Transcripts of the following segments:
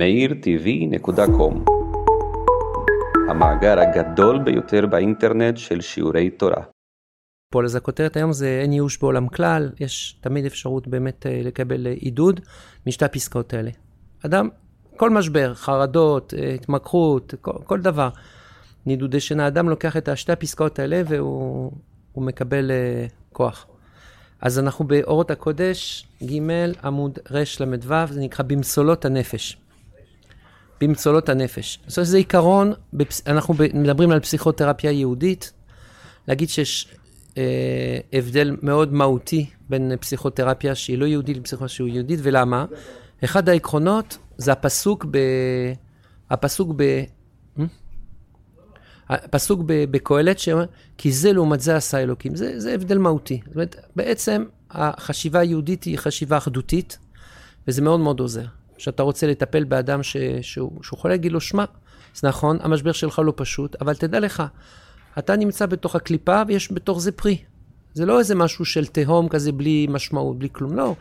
meirtv.com המאגר הגדול ביותר באינטרנט של שיעורי תורה. פה אז הכותרת היום זה אין ייאוש בעולם כלל, יש תמיד אפשרות באמת אה, לקבל אה, עידוד משתי הפסקאות האלה. אדם, כל משבר, חרדות, אה, התמכרות, כל, כל דבר, נידודי שינה, אדם לוקח את שתי הפסקאות האלה והוא מקבל כוח. אז אנחנו באורות הקודש, ג' עמוד רל"ו, זה נקרא במשולות הנפש. במצולות הנפש. זאת אומרת, זה עיקרון, אנחנו מדברים על פסיכותרפיה יהודית, להגיד שיש אה, הבדל מאוד מהותי בין פסיכותרפיה שהיא לא יהודית לפסיכותרפיה שהיא יהודית, ולמה? אחד העקרונות זה הפסוק ב... הפסוק ב... אה? הפסוק בקהלת שאומר, כי זה לעומת זה עשה אלוקים. זה, זה הבדל מהותי. זאת אומרת, בעצם החשיבה היהודית היא חשיבה אחדותית, וזה מאוד מאוד עוזר. שאתה רוצה לטפל באדם ש... שהוא, שהוא יכול להגיד לו, שמע, זה נכון, המשבר שלך לא פשוט, אבל תדע לך, אתה נמצא בתוך הקליפה ויש בתוך זה פרי. זה לא איזה משהו של תהום כזה בלי משמעות, בלי כלום, לא.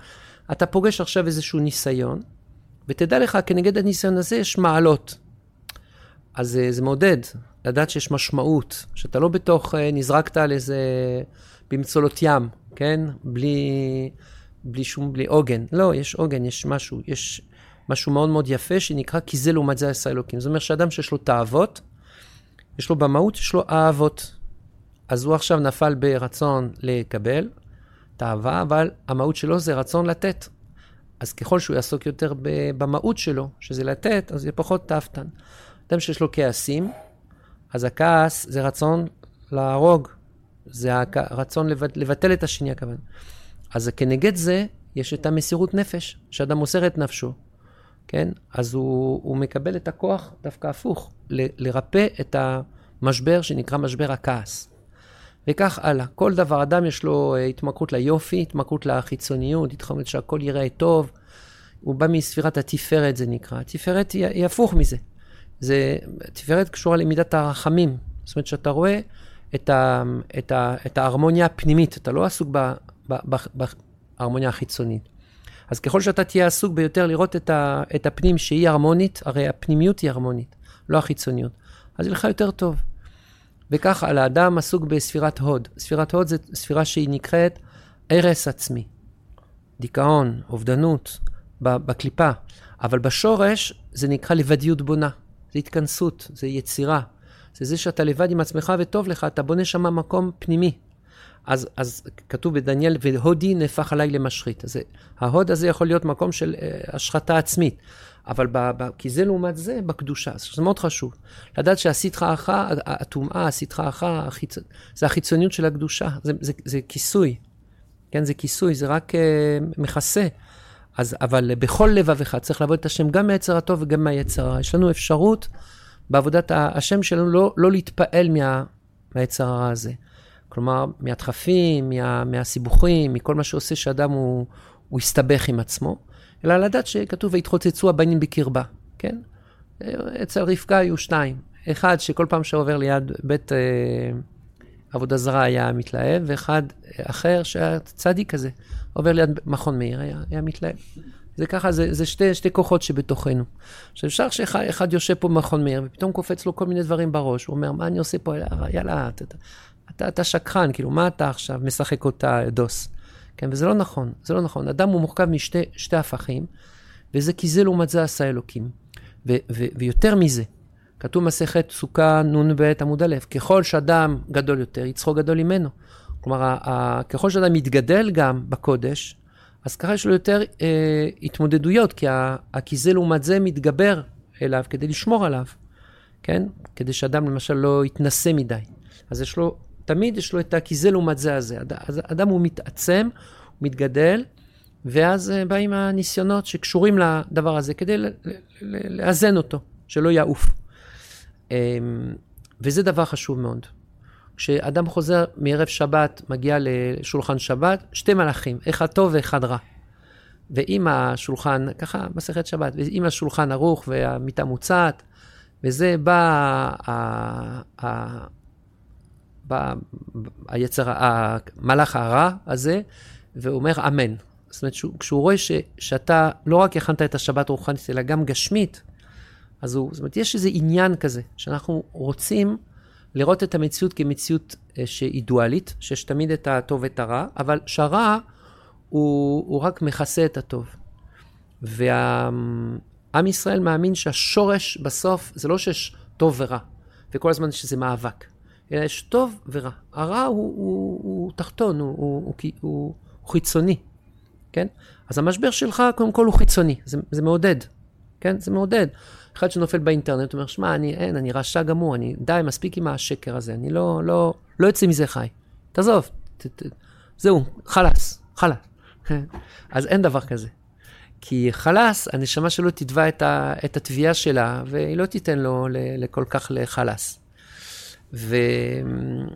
אתה פוגש עכשיו איזשהו ניסיון, ותדע לך, כנגד הניסיון הזה יש מעלות. אז זה, אה, זה מעודד, לדעת שיש משמעות, שאתה לא בתוך, אה, נזרקת על איזה, במצולות ים, כן? בלי, בלי שום, בלי עוגן. לא, יש עוגן, יש משהו, יש משהו מאוד מאוד יפה שנקרא כי זה לעומת זה עשה אלוקים. זאת אומרת שאדם שיש לו תאוות, יש לו במהות, יש לו אהבות. אז הוא עכשיו נפל ברצון לקבל תאווה, אבל המהות שלו זה רצון לתת. אז ככל שהוא יעסוק יותר במהות שלו, שזה לתת, אז יהיה פחות תאוותן. אדם שיש לו כעסים, אז הכעס זה רצון להרוג, זה הרצון לבטל את השני הכוונה. אז כנגד זה, יש את המסירות נפש, שאדם מוסר את נפשו. כן? אז הוא, הוא מקבל את הכוח דווקא הפוך, ל, לרפא את המשבר שנקרא משבר הכעס. וכך הלאה. כל דבר, אדם יש לו אה, התמכרות ליופי, התמכרות לחיצוניות, התחמקות שהכל ייראה טוב. הוא בא מספירת התפארת, זה נקרא. התפארת היא, היא הפוך מזה. זה, תפארת קשורה למידת הרחמים. זאת אומרת שאתה רואה את, ה, את, ה, את ההרמוניה הפנימית, אתה לא עסוק בהרמוניה החיצונית. אז ככל שאתה תהיה עסוק ביותר לראות את, ה, את הפנים שהיא הרמונית, הרי הפנימיות היא הרמונית, לא החיצוניות, אז יהיה לך יותר טוב. וכך על האדם עסוק בספירת הוד. ספירת הוד זו ספירה שהיא נקראת הרס עצמי, דיכאון, אובדנות, בקליפה. אבל בשורש זה נקרא לבדיות בונה, זה התכנסות, זה יצירה. זה זה שאתה לבד עם עצמך וטוב לך, אתה בונה שם מקום פנימי. אז, אז כתוב בדניאל, והודי נהפך עליי למשחית. אז ההוד הזה יכול להיות מקום של uh, השחתה עצמית. אבל ב, ב, כי זה לעומת זה בקדושה, זה מאוד חשוב. לדעת שהסטרא אחא, הטומאה, הסטרא אחא, החיצ... זה החיצוניות של הקדושה, זה, זה, זה כיסוי. כן, זה כיסוי, זה רק uh, מכסה. אז, אבל בכל לבביך צריך לעבוד את השם גם מהיצר הטוב וגם מהיצר הרע. יש לנו אפשרות בעבודת השם שלנו לא, לא להתפעל מה, מהיצר הרע הזה. כלומר, מהדחפים, מה, מהסיבוכים, מכל מה שעושה שאדם הוא, הוא הסתבך עם עצמו, אלא לדעת שכתוב, והתחוצצו הבנים בקרבה, כן? אצל רבקה היו שניים. אחד שכל פעם שעובר ליד בית אה, עבודה זרה היה מתלהב, ואחד אחר שהיה צדיק כזה, עובר ליד מכון מאיר, היה, היה מתלהב. זה ככה, זה, זה שתי, שתי כוחות שבתוכנו. עכשיו, אפשר שאחד יושב פה במכון מאיר, ופתאום קופץ לו כל מיני דברים בראש, הוא אומר, מה אני עושה פה? יאללה, ת, אתה, אתה שקרן, כאילו, מה אתה עכשיו משחק אותה דוס? כן, וזה לא נכון, זה לא נכון. אדם הוא מורכב משתי הפכים, וזה כי זה לעומת זה עשה אלוקים. ו, ו, ויותר מזה, כתוב מסכת סוכה נ"ב עמוד א', ככל שאדם גדול יותר, יצחו גדול ממנו. כלומר, ה, ה, ככל שאדם מתגדל גם בקודש, אז ככה יש לו יותר אה, התמודדויות, כי, ה, זה לעומת זה מתגבר אליו כדי לשמור עליו, כן? כדי שאדם למשל לא יתנשא מדי. אז יש לו תמיד יש לו את ה... כי זה לעומת זה הזה. אז אדם הוא מתעצם, הוא מתגדל, ואז אה, באים הניסיונות שקשורים לדבר הזה כדי לאזן אותו, שלא יעוף. אמ, וזה דבר חשוב מאוד. כשאדם חוזר מערב שבת, מגיע לשולחן שבת, שתי מלאכים, אחד טוב ואחד רע. ואם השולחן, ככה מסכת שבת, ואם השולחן ערוך והמיטה מוצעת, וזה בא היצר, המלאך הרע הזה, והוא אומר אמן. זאת אומרת, כשהוא רואה ש, שאתה לא רק הכנת את השבת רוחנית, אלא גם גשמית, אז הוא, זאת אומרת, יש איזה עניין כזה, שאנחנו רוצים לראות את המציאות כמציאות אה, שהיא דואלית, שיש תמיד את הטוב ואת הרע, אבל שהרע הוא, הוא רק מכסה את הטוב. ועם ישראל מאמין שהשורש בסוף זה לא שיש טוב ורע, וכל הזמן שזה מאבק, אלא יש טוב ורע. הרע הוא, הוא, הוא תחתון, הוא, הוא, הוא, הוא, הוא חיצוני, כן? אז המשבר שלך, קודם כל הוא חיצוני, זה, זה מעודד, כן? זה מעודד. אחד שנופל באינטרנט אומר, שמע, אני אין, אני רשע גמור, אני די, מספיק עם השקר הזה, אני לא, לא, לא יוצא מזה חי. תעזוב, ת, ת, זהו, חלאס, חלאס. אז אין דבר כזה. כי חלאס, הנשמה שלו תתבע את, את התביעה שלה, והיא לא תיתן לו לכל כך לחלאס. ו,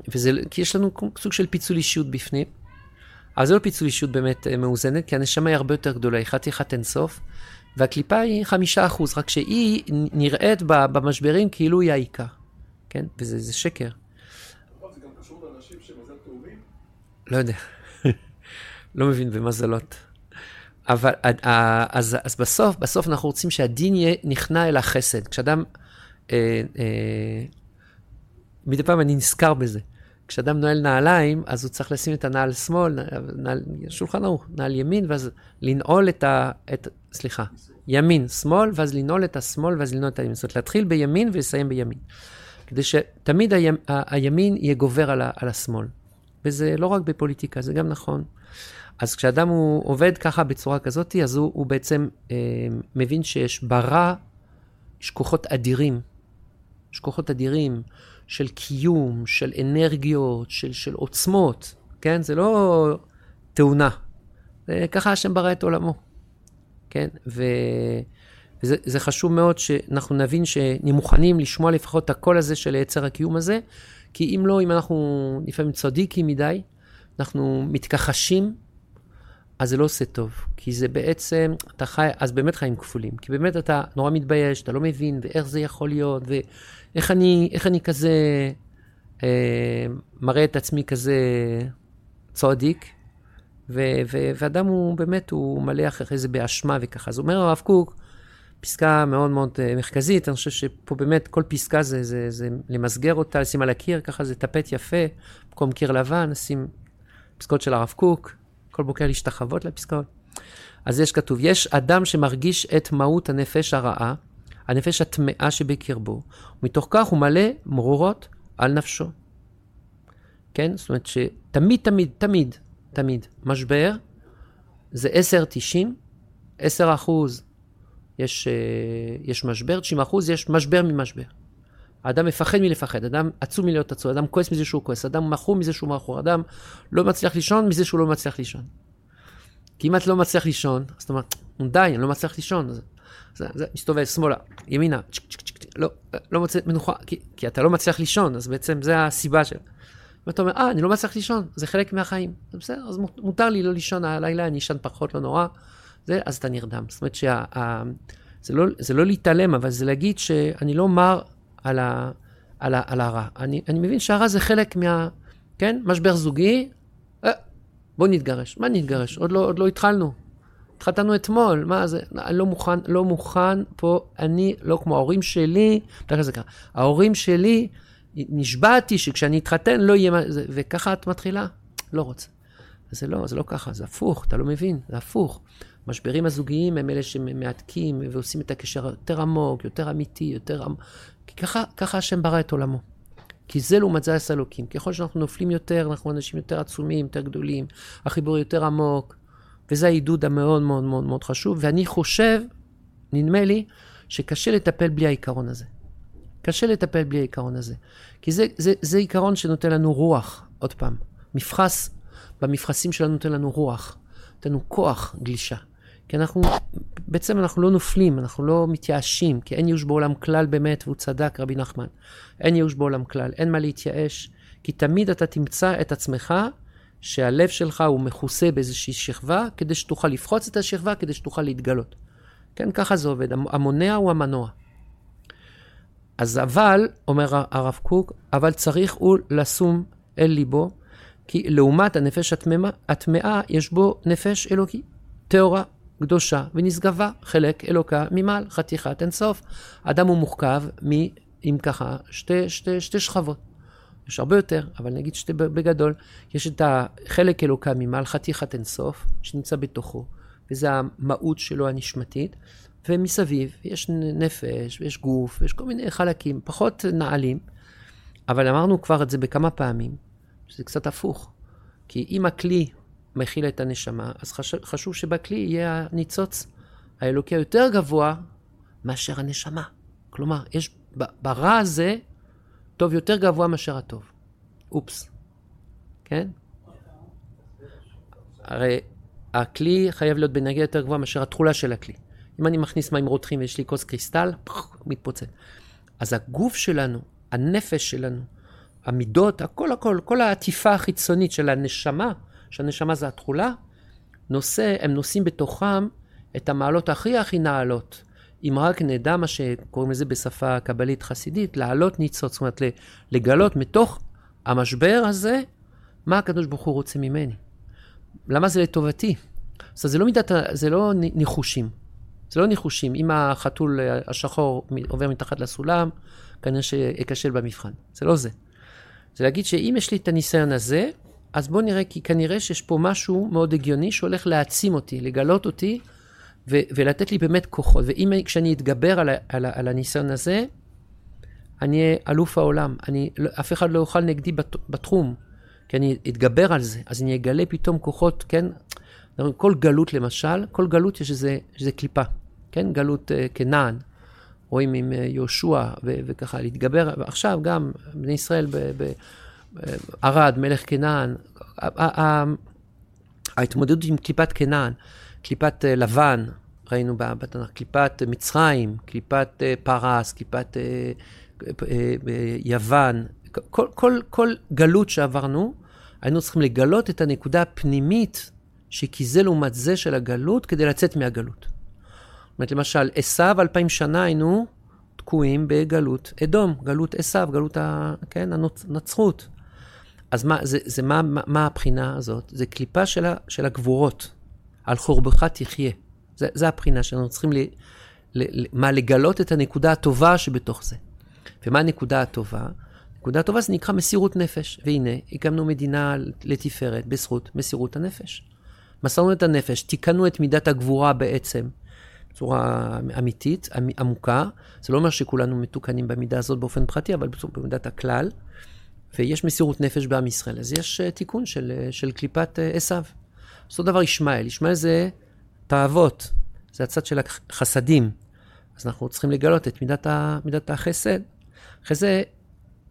וזה, כי יש לנו סוג של פיצול אישיות בפנים. אבל זה לא פיצול אישיות באמת אה, מאוזנת, כי הנשמה היא הרבה יותר גדולה, היא חתיכת אינסוף, והקליפה היא חמישה אחוז, רק שהיא נראית במשברים כאילו היא העיקר, כן? וזה שקר. לא יודע, לא מבין במזלות. אבל אז, אז בסוף, בסוף אנחנו רוצים שהדין יהיה נכנע אל החסד. כשאדם, אה, אה, מדי פעם אני נזכר בזה. כשאדם נועל נעליים, אז הוא צריך לשים את הנעל שמאל, נעל, שולחן ערוך, נעל ימין, ואז לנעול את ה... את, סליחה, ימין, שמאל, ואז לנעול את השמאל, ואז לנעול את הימין. זאת אומרת, להתחיל בימין ולסיים בימין. כדי שתמיד הימ, ה, הימין יהיה גובר על, ה, על השמאל. וזה לא רק בפוליטיקה, זה גם נכון. אז כשאדם הוא עובד ככה בצורה כזאת, אז הוא, הוא בעצם אה, מבין שיש ברע, יש כוחות אדירים. יש כוחות אדירים של קיום, של אנרגיות, של, של עוצמות, כן? זה לא תאונה. זה ככה השם ברא את עולמו, כן? ו... וזה חשוב מאוד שאנחנו נבין שנהיה מוכנים לשמוע לפחות את הקול הזה של יצר הקיום הזה, כי אם לא, אם אנחנו לפעמים צדיקים מדי, אנחנו מתכחשים, אז זה לא עושה טוב. כי זה בעצם, אתה חי, אז באמת חיים כפולים. כי באמת אתה נורא מתבייש, אתה לא מבין, ואיך זה יכול להיות, ואיך אני, אני כזה אה, מראה את עצמי כזה צועדיק, ו- ו- ואדם הוא באמת, הוא מלא אחרי זה באשמה וככה. אז אומר הרב קוק, פסקה מאוד מאוד אה, מרכזית, אני חושב שפה באמת כל פסקה זה, זה, זה למסגר אותה, לשים על הקיר, ככה זה טפט יפה, במקום קיר לבן, נשים פסקאות של הרב קוק, כל בוקר להשתחוות לפסקאות. אז יש כתוב, יש אדם שמרגיש את מהות הנפש הרעה, הנפש הטמאה שבקרבו, ומתוך כך הוא מלא מרורות על נפשו. כן? זאת אומרת שתמיד, תמיד, תמיד, תמיד, משבר זה 10-90, 10 אחוז יש, אה, יש משבר, 90 אחוז יש משבר ממשבר. האדם מפחד מלפחד, אדם עצום מלהיות עצום, אדם כועס מזה שהוא כועס, אדם מכור מזה שהוא מכור, אדם לא מצליח לישון מזה שהוא לא מצליח לישון. כי אם את לא מצליח לישון, אז אתה אומר, די, אני לא מצליח לישון. זה, זה, זה מסתובב שמאלה, ימינה, צ'ק צ'ק צ'ק, לא, לא מוצא מנוחה, כי, כי אתה לא מצליח לישון, אז בעצם זה הסיבה של... ואתה אומר, אה, אני לא מצליח לישון, זה חלק מהחיים. זה בסדר, אז מותר לי לא לישון הלילה, אני אשן פחות, לא נורא. זה, אז אתה נרדם. זאת אומרת שה... ה, זה, לא, זה לא להתעלם, אבל זה להגיד שאני לא מר על, ה, על, ה, על הרע. אני, אני מבין שהרע זה חלק מה... כן? משבר זוגי, אה, בוא נתגרש. מה נתגרש? עוד לא, עוד לא התחלנו. התחתנו אתמול, מה זה? אני לא מוכן, לא מוכן פה, אני לא כמו ההורים שלי, ככה זה ככה. ההורים שלי, נשבעתי שכשאני אתחתן לא יהיה מה... וככה את מתחילה? לא רוצה. זה לא, זה לא ככה, זה הפוך, אתה לא מבין, זה הפוך. המשברים הזוגיים הם אלה שמהתקים ועושים את הקשר יותר עמוק, יותר אמיתי, יותר... כי ככה, ככה השם ברא את עולמו. כי זה לעומת זה עשה אלוקים. ככל שאנחנו נופלים יותר, אנחנו אנשים יותר עצומים, יותר גדולים, החיבור יותר עמוק, וזה העידוד המאוד מאוד מאוד מאוד חשוב, ואני חושב, נדמה לי, שקשה לטפל בלי העיקרון הזה. קשה לטפל בלי העיקרון הזה. כי זה, זה, זה עיקרון שנותן לנו רוח, עוד פעם. מפחס, במפחסים שלנו נותן לנו רוח, נותן לנו כוח גלישה. כי אנחנו, בעצם אנחנו לא נופלים, אנחנו לא מתייאשים, כי אין ייאוש בעולם כלל באמת, והוא צדק, רבי נחמן. אין ייאוש בעולם כלל, אין מה להתייאש, כי תמיד אתה תמצא את עצמך שהלב שלך הוא מכוסה באיזושהי שכבה, כדי שתוכל לפחוץ את השכבה, כדי שתוכל להתגלות. כן, ככה זה עובד, המונע הוא המנוע. אז אבל, אומר הרב קוק, אבל צריך הוא לשום אל ליבו, כי לעומת הנפש הטמאה, יש בו נפש אלוקי, טהורה, קדושה ונשגבה, חלק אלוקה ממעל, חתיכת אינסוף. אדם הוא מורכב מ... אם ככה, שתי, שתי, שתי שכבות. יש הרבה יותר, אבל נגיד שתי בגדול. יש את החלק אלוקה ממעל, חתיכת אינסוף, שנמצא בתוכו, וזה המהות שלו הנשמתית. ומסביב יש נפש, ויש גוף, ויש כל מיני חלקים, פחות נעלים. אבל אמרנו כבר את זה בכמה פעמים, שזה קצת הפוך. כי אם הכלי מכיל את הנשמה, אז חשוב, חשוב שבכלי יהיה הניצוץ האלוקי היותר גבוה מאשר הנשמה. כלומר, יש ברע הזה טוב יותר גבוה מאשר הטוב. אופס. כן? הרי הכלי חייב להיות בנגיעה יותר גבוהה מאשר התכולה של הכלי. אם אני מכניס מים רותחים ויש לי כוס קריסטל, מתפוצץ. אז הגוף שלנו, הנפש שלנו, המידות, הכל הכל, כל העטיפה החיצונית של הנשמה, שהנשמה זה התכולה, נושא, הם נושאים בתוכם את המעלות הכי הכי נעלות. אם רק נדע מה שקוראים לזה בשפה קבלית חסידית, להעלות ניצוץ, זאת אומרת לגלות מתוך המשבר הזה, מה הקדוש ברוך הוא רוצה ממני. למה זה לטובתי? אז זה לא מידת, זה לא ניחושים. זה לא ניחושים. אם החתול השחור עובר מתחת לסולם, כנראה שאכשל במבחן. זה לא זה. זה להגיד שאם יש לי את הניסיון הזה, אז בואו נראה, כי כנראה שיש פה משהו מאוד הגיוני שהולך להעצים אותי, לגלות אותי ו- ולתת לי באמת כוחות. ואם כשאני אתגבר על, על, על הניסיון הזה, אני אהיה אלוף העולם. אני, לא, אף אחד לא יוכל נגדי בת, בתחום, כי אני אתגבר על זה. אז אני אגלה פתאום כוחות, כן? כל גלות למשל, כל גלות יש איזה, איזה קליפה, כן? גלות uh, כנען. רואים עם uh, יהושע וככה להתגבר, ועכשיו גם בני ישראל בערד, מלך כנען, ההתמודדות עם קליפת כנען, קליפת uh, לבן, ראינו בתנ"ך, קליפת uh, מצרים, קליפת uh, פרס, קליפת יוון, כל, כל, כל גלות שעברנו, היינו צריכים לגלות את הנקודה הפנימית שכי זה לעומת זה של הגלות כדי לצאת מהגלות. זאת אומרת, למשל, עשיו אלפיים שנה היינו תקועים בגלות אדום, גלות עשיו, גלות ה, כן, הנצרות. אז מה, זה, זה מה, מה, מה הבחינה הזאת? זה קליפה של, ה, של הגבורות. על חורבך תחיה. זה, זה הבחינה שאנחנו צריכים ל, ל, ל, מה, לגלות את הנקודה הטובה שבתוך זה. ומה הנקודה הטובה? הנקודה הטובה זה נקרא מסירות נפש. והנה, הקמנו מדינה לתפארת בזכות מסירות הנפש. מסרנו את הנפש, תיקנו את מידת הגבורה בעצם, בצורה אמיתית, עמוקה. זה לא אומר שכולנו מתוקנים במידה הזאת באופן פרטי, אבל במידת הכלל. ויש מסירות נפש בעם ישראל. אז יש uh, תיקון של, uh, של קליפת uh, עשיו. אותו דבר ישמעאל. ישמעאל זה תאוות, זה הצד של החסדים. אז אנחנו צריכים לגלות את מידת, ה, מידת החסד. אחרי זה,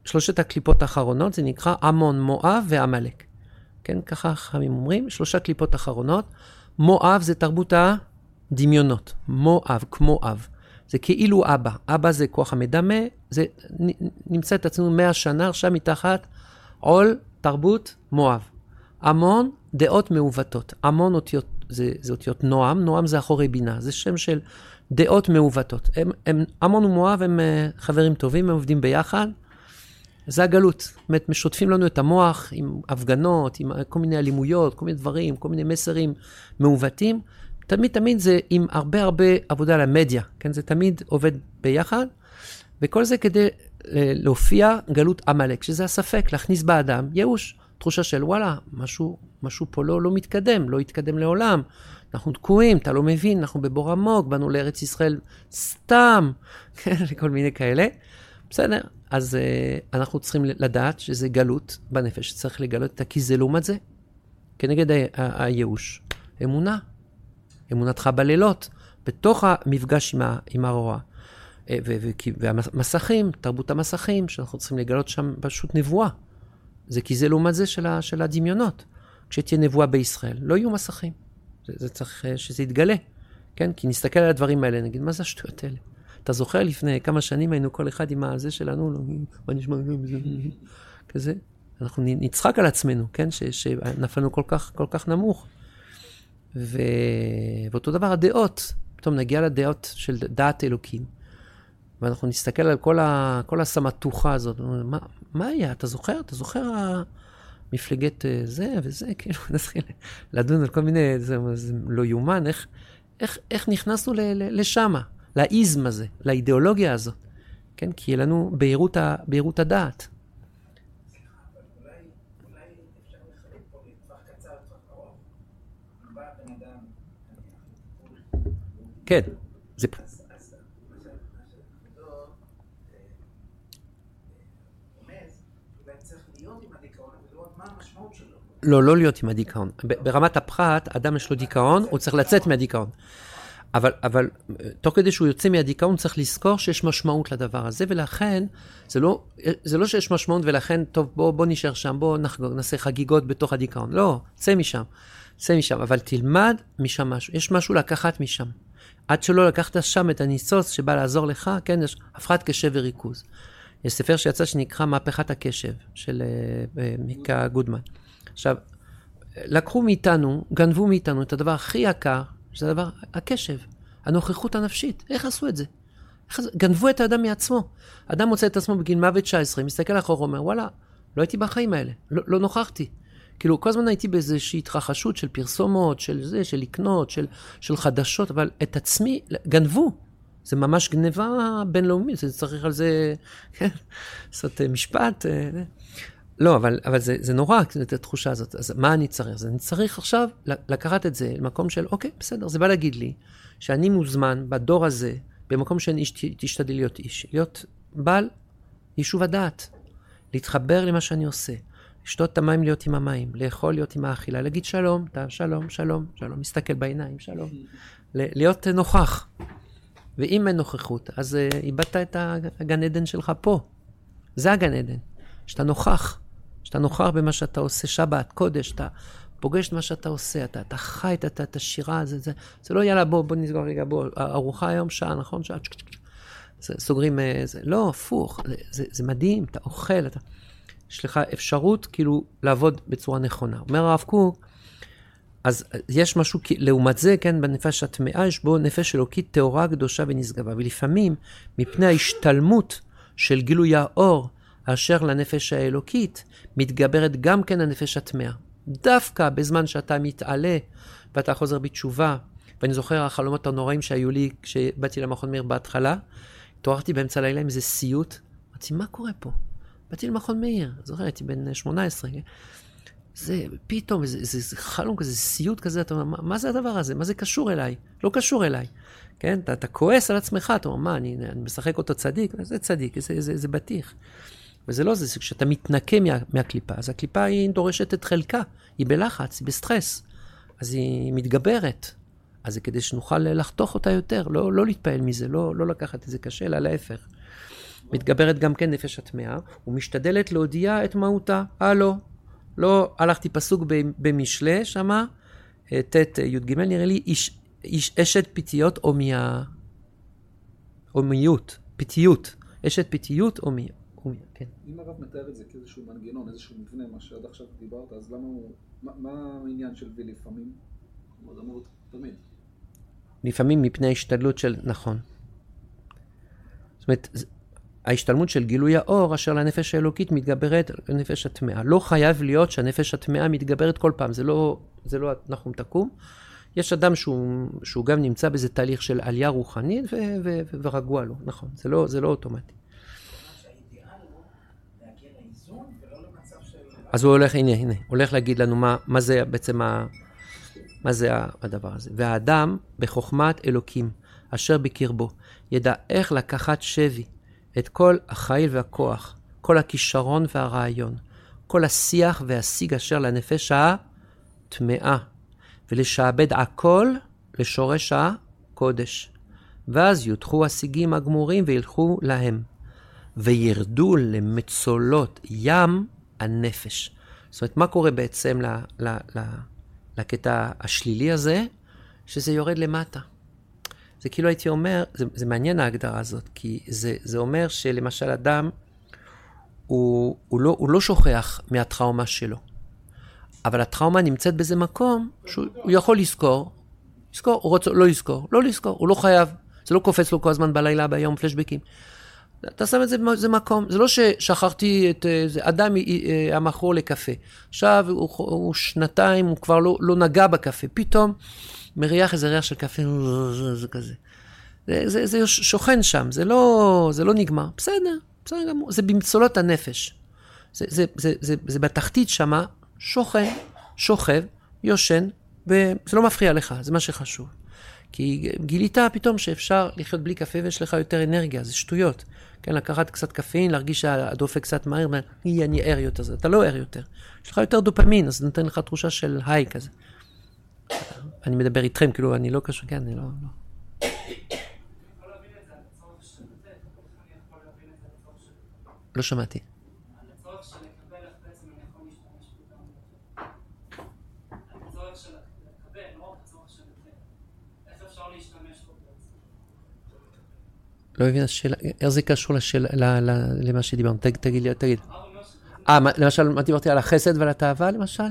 שלושת הקליפות האחרונות, זה נקרא עמון, מואב ועמלק. כן, ככה חכמים אומרים, שלושה קליפות אחרונות. מואב זה תרבות הדמיונות. מואב, כמו אב. זה כאילו אבא. אבא זה כוח המדמה, זה נמצא את עצמנו מאה שנה עכשיו מתחת עול תרבות מואב. המון דעות מעוותות. המון אותיות, זה, זה אותיות נועם, נועם זה אחורי בינה, זה שם של דעות מעוותות. הם, הם, המון ומואב הם אה, חברים טובים, הם עובדים ביחד. זה הגלות. זאת אומרת, משותפים לנו את המוח עם הפגנות, עם כל מיני אלימויות, כל מיני דברים, כל מיני מסרים מעוותים. תמיד תמיד זה עם הרבה הרבה עבודה על המדיה, כן? זה תמיד עובד ביחד, וכל זה כדי אה, להופיע גלות עמלק, שזה הספק, להכניס באדם ייאוש, תחושה של וואלה, משהו, משהו פה לא, לא מתקדם, לא יתקדם לעולם. אנחנו תקועים, אתה לא מבין, אנחנו בבור עמוק, באנו לארץ ישראל סתם, כן, כל מיני כאלה. בסדר, אז uh, אנחנו צריכים לדעת שזה גלות בנפש, צריך לגלות את הכי זה לעומת זה, כנגד הייאוש. אמונה, אמונתך בלילות, בתוך המפגש עם, ה, עם הרוע. אה, והמסכים, תרבות המסכים, שאנחנו צריכים לגלות שם פשוט נבואה. זה כי זה לעומת זה של, ה, של הדמיונות. כשתהיה נבואה בישראל, לא יהיו מסכים. זה, זה צריך אה, שזה יתגלה, כן? כי נסתכל על הדברים האלה, נגיד, מה זה השטויות האלה? אתה זוכר לפני כמה שנים היינו כל אחד עם הזה שלנו, לא, מה נשמע, כזה? אנחנו נצחק על עצמנו, כן? שנפלנו כל כך, כל כך נמוך. ו... ואותו דבר הדעות, פתאום נגיע לדעות של דעת אלוקים, ואנחנו נסתכל על כל, ה... כל הסמטוחה הזאת, מה, מה היה? אתה זוכר? אתה זוכר מפלגת אה, זה וזה? כאילו, נתחיל לדון על כל מיני, זה, זה לא יאומן, איך, איך, איך נכנסנו ל, לשמה, לאיזם הזה, לאידיאולוגיה הזאת, כן? כי יהיה לנו בהירות, ה, בהירות הדעת. כן, זה... לא, לא להיות עם הדיכאון. ברמת הפחת, אדם יש לו דיכאון, הוא צריך לצאת מהדיכאון. אבל, אבל תוך כדי שהוא יוצא מהדיכאון, צריך לזכור שיש משמעות לדבר הזה, ולכן, זה לא, זה לא שיש משמעות ולכן, טוב, בוא, בוא נשאר שם, בוא נחגוג, נעשה חגיגות בתוך הדיכאון. לא, צא משם, צא משם, אבל תלמד משם משהו. יש משהו לקחת משם. עד שלא לקחת שם את הניסוץ שבא לעזור לך, כן, יש הפרעת קשב וריכוז. יש ספר שיצא שנקרא מהפכת הקשב, של uh, uh, מיקה גודמן. עכשיו, לקחו מאיתנו, גנבו מאיתנו את הדבר הכי יקר, שזה הדבר, הקשב, הנוכחות הנפשית. איך עשו את זה? איך, גנבו את האדם מעצמו. אדם מוצא את עצמו בגיל מוות 19, מסתכל אחורה, אומר, וואלה, לא הייתי בחיים האלה, לא, לא נוכחתי. כאילו, כל הזמן הייתי באיזושהי התרחשות של פרסומות, של זה, של לקנות, של, של חדשות, אבל את עצמי גנבו. זה ממש גניבה בינלאומית, זה צריך על זה, כן, לעשות אה, משפט. אה, לא, אבל, אבל זה, זה נורא, את התחושה הזאת. אז מה אני צריך? אז אני צריך עכשיו לקחת את זה למקום של, אוקיי, בסדר, זה בא להגיד לי שאני מוזמן בדור הזה, במקום שאני תשתדל להיות איש, להיות בעל יישוב הדעת, להתחבר למה שאני עושה, לשתות את המים להיות עם המים, לאכול להיות עם האכילה, להגיד שלום, אתה שלום, שלום, שלום, מסתכל בעיניים, שלום, להיות נוכח. ואם אין נוכחות, אז uh, איבדת את הגן עדן שלך פה. זה הגן עדן, שאתה נוכח. שאתה נוכח במה שאתה עושה, שבת, קודש, אתה פוגש את מה שאתה עושה, אתה, אתה חי את, את, השירה, הזה, זה, זה לא יאללה, בוא, בוא נסגור רגע, בוא, ארוחה היום שעה, נכון? שעה, סוגרים, אה, זה, לא, הפוך, זה, זה, זה מדהים, אתה אוכל, אתה... יש לך אפשרות כאילו לעבוד בצורה נכונה. אומר הרב קוק, אז יש משהו, לעומת זה, כן, בנפש הטמאה יש בו נפש אלוקית טהורה, קדושה ונשגבה. ולפעמים, מפני ההשתלמות של גילוי האור אשר לנפש האלוקית, מתגברת גם כן הנפש הטמאה. דווקא בזמן שאתה מתעלה ואתה חוזר בתשובה, ואני זוכר החלומות הנוראים שהיו לי כשבאתי למכון מאיר בהתחלה, התעוררתי באמצע הלילה עם איזה סיוט, אמרתי, מה קורה פה? באתי למכון מאיר, זוכר, הייתי בן 18, זה פתאום, זה, זה, זה חלום כזה, סיוט כזה, אתה אומר, מה, מה זה הדבר הזה? מה זה קשור אליי? לא קשור אליי. כן, אתה, אתה כועס על עצמך, אתה אומר, מה, אני, אני משחק אותו צדיק? זה צדיק, זה, זה, זה בטיח. וזה לא זה, זה כשאתה מתנקה מה, מהקליפה, אז הקליפה היא דורשת את חלקה, היא בלחץ, היא בסטרס, אז היא מתגברת. אז זה כדי שנוכל לחתוך אותה יותר, לא, לא להתפעל מזה, לא, לא לקחת את זה קשה, אלא להפך. מתגברת גם כן נפש הטמאה, ומשתדלת להודיע את מהותה. הלו, לא הלכתי פסוק במשלי, שמה, אה, ט' י"ג, נראה לי, איש, איש, אשת פיתיות הומיה. הומיות, פיתיות. אשת פיתיות הומיה. כן. אם הרב מתאר את זה כאיזשהו מנגנון, איזשהו מבנה, מה שעד עכשיו דיברת, אז למה הוא... מה, מה העניין של ולפעמים? כלומר, זה אמור תמיד. לפעמים מפני ההשתדלות של... נכון. זאת אומרת, ההשתלמות של גילוי האור אשר לנפש האלוקית מתגברת לנפש הטמאה. לא חייב להיות שהנפש הטמאה מתגברת כל פעם, זה לא, זה לא נחום תקום. יש אדם שהוא, שהוא גם נמצא באיזה תהליך של עלייה רוחנית ו, ו, ו, ורגוע לו, נכון, זה לא, זה לא אוטומטי. אז הוא הולך, הנה, הנה, הולך להגיד לנו מה, מה זה בעצם ה, מה זה הדבר הזה. והאדם בחוכמת אלוקים אשר בקרבו ידע איך לקחת שבי את כל החיל והכוח, כל הכישרון והרעיון, כל השיח והשיג אשר לנפש הטמאה, ולשעבד הכל לשורש הקודש. ואז יודחו השיגים הגמורים וילכו להם, וירדו למצולות ים הנפש. זאת אומרת, מה קורה בעצם ל, ל, ל, לקטע השלילי הזה? שזה יורד למטה. זה כאילו הייתי אומר, זה, זה מעניין ההגדרה הזאת, כי זה, זה אומר שלמשל אדם, הוא, הוא, לא, הוא לא שוכח מהטראומה שלו, אבל הטראומה נמצאת באיזה מקום שהוא יכול לזכור, לזכור, הוא רוצה לא לזכור, לא לזכור, הוא לא חייב, זה לא קופץ לו כל הזמן בלילה, ביום, פלשבקים. אתה שם את זה באיזה מקום. זה לא ששכחתי את זה, אדם היה מכור לקפה. עכשיו הוא, הוא שנתיים, הוא כבר לא, לא נגע בקפה. פתאום מריח איזה ריח של קפה, זה כזה. זה, זה, זה שוכן שם, זה לא, זה לא נגמר. בסדר, בסדר גמור. זה במצולות הנפש. זה, זה, זה, זה, זה בתחתית שמה, שוכן, שוכב, יושן, וזה לא מפריע לך, זה מה שחשוב. כי גילית פתאום שאפשר לחיות בלי קפה ויש לך יותר אנרגיה, זה שטויות. כן, לקחת קצת קפאין, להרגיש שהדופק קצת מהר, אני ער יותר, אתה לא ער יותר. יש לך יותר דופמין, אז זה נותן לך תחושה של היי כזה. אני מדבר איתכם, כאילו, אני לא קשור, כן, אני לא... לא. לא שמעתי. לא מבין השאלה, איך זה קשור לשאלה, למה שדיברנו? תגיד לי, תגיד. אה, למשל, מה דיברתי על החסד ועל התאווה, למשל?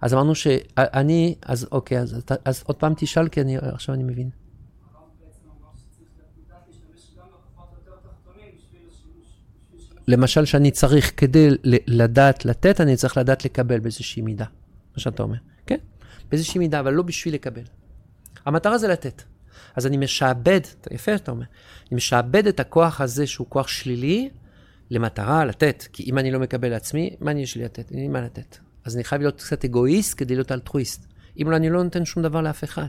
אז אמרנו שאני, אז אוקיי, אז, אז עוד פעם תשאל, כי אני, עכשיו אני מבין. למשל, שאני צריך, כדי לדעת לתת, אני צריך לדעת לקבל באיזושהי מידה. מה שאתה אומר. כן, באיזושהי מידה, אבל לא בשביל לקבל. המטרה זה לתת. אז אני משעבד, יפה אתה אומר, אני משעבד את הכוח הזה שהוא כוח שלילי למטרה לתת. כי אם אני לא מקבל לעצמי, מה אני יש לי לתת? אין לי מה לתת. אז אני חייב להיות קצת אגואיסט כדי להיות אלטרואיסט. אם לא, אני לא נותן שום דבר לאף אחד.